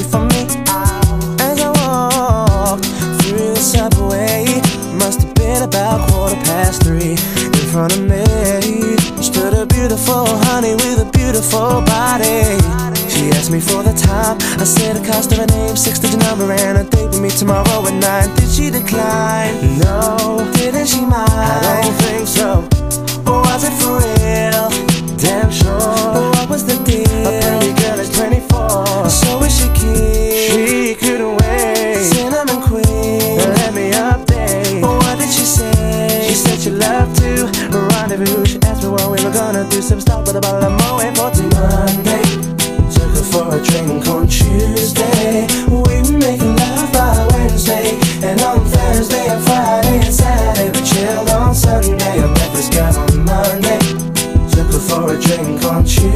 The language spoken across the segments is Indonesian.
away from me. As I walked through the subway, must have been about quarter past three. In front of me stood a beautiful honey with a beautiful body. She asked me for the time. I said the cost of her name, six digit number, and a date with me tomorrow at nine. Did she decline? No. Didn't she mind? I don't think so. Or was it for real? Damn sure. What was the deal?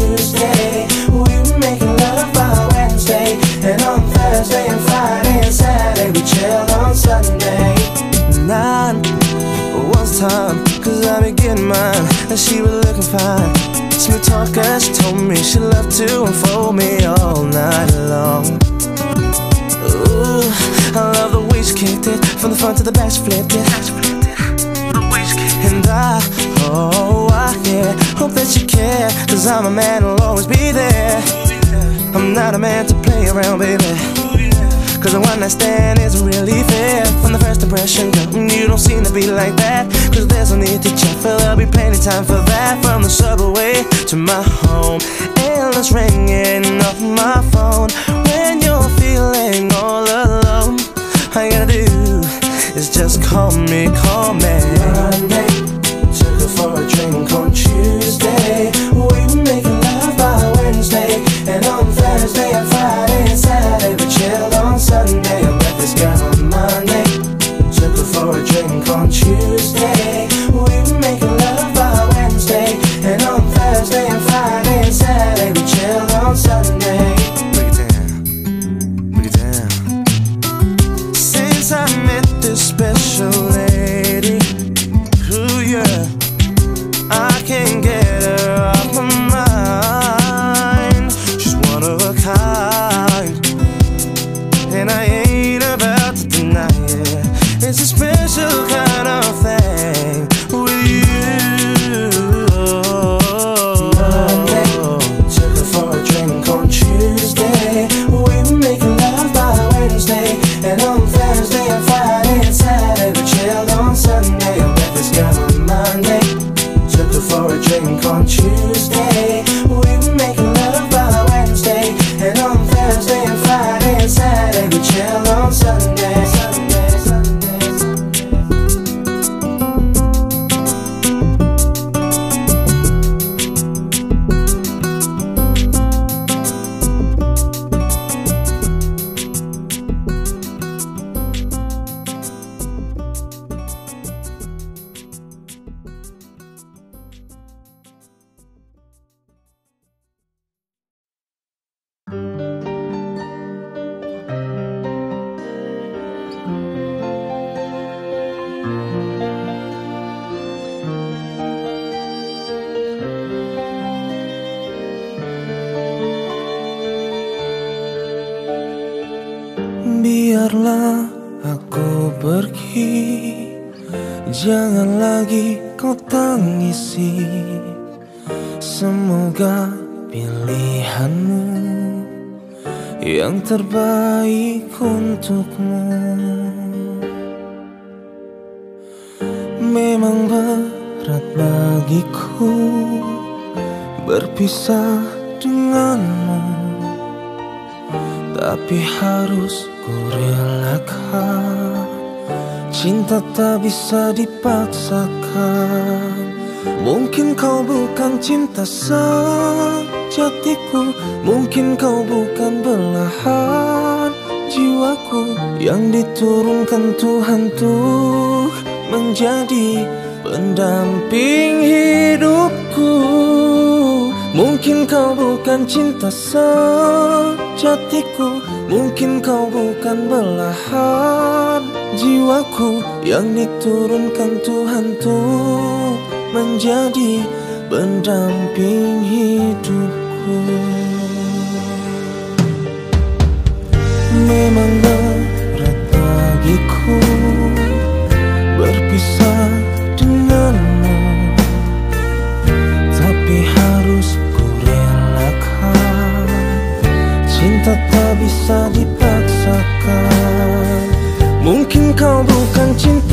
Tuesday. We were making love by Wednesday. And on Thursday and Friday and Saturday We chilled on Sunday. Nine was time Cause I be getting mine And she was looking fine. Smooth talker, she told me she loved to unfold me all night long. Ooh, I love the way she kicked it From the front to the back, she flipped it. And I, oh, I, yeah Cause I'm a man who'll always be there. I'm not a man to play around, baby. Cause a one night stand isn't really fair. From the first impression, girl, mm, you don't seem to be like that. Cause there's no need to check, for there'll be plenty time for that. From the subway to my home Endless ringing off my phone. When you're feeling all alone All you gotta do is just call me, call me. Monday, to kind of Biarlah aku pergi. Jangan lagi kau tangisi. Semoga pilihanmu Yang terbaik untukmu. Memang berat bagiku Berpisah denganmu tapi harus ku relakan. Cinta tak bisa dipaksakan. Mungkin kau bukan cinta sejatiku. Mungkin kau bukan belahan jiwaku. Yang diturunkan Tuhan tuh menjadi pendamping hidupku Mungkin kau bukan cinta sejatiku Mungkin kau bukan belahan jiwaku Yang diturunkan Tuhan tuh menjadi pendamping hidupku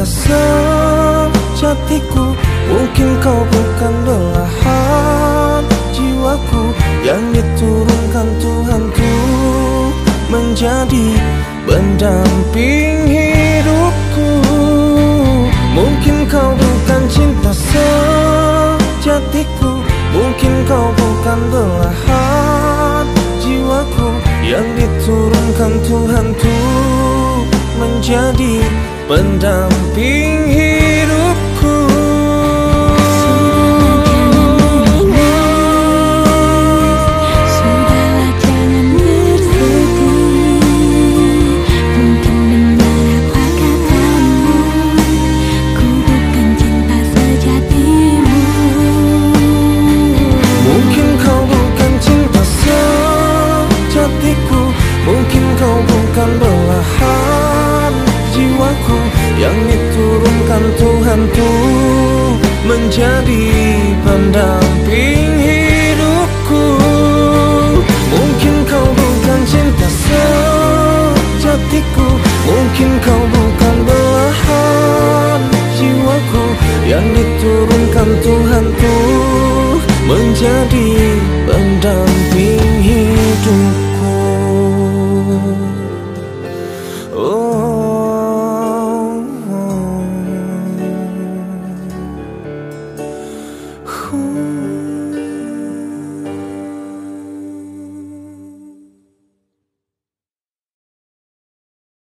cinta sejatiku Mungkin kau bukan belahan jiwaku Yang diturunkan Tuhan tuh menjadi pendamping hidupku. Mungkin kau bukan cinta sejatiku Mungkin kau bukan belahan jiwaku Yang diturunkan Tuhan tuh menjadi pendamping turunkan Tuhanku menjadi pendamping hidupku Mungkin kau bukan cinta sejatiku Mungkin kau bukan belahan jiwaku Yang diturunkan Tuhanku menjadi pendamping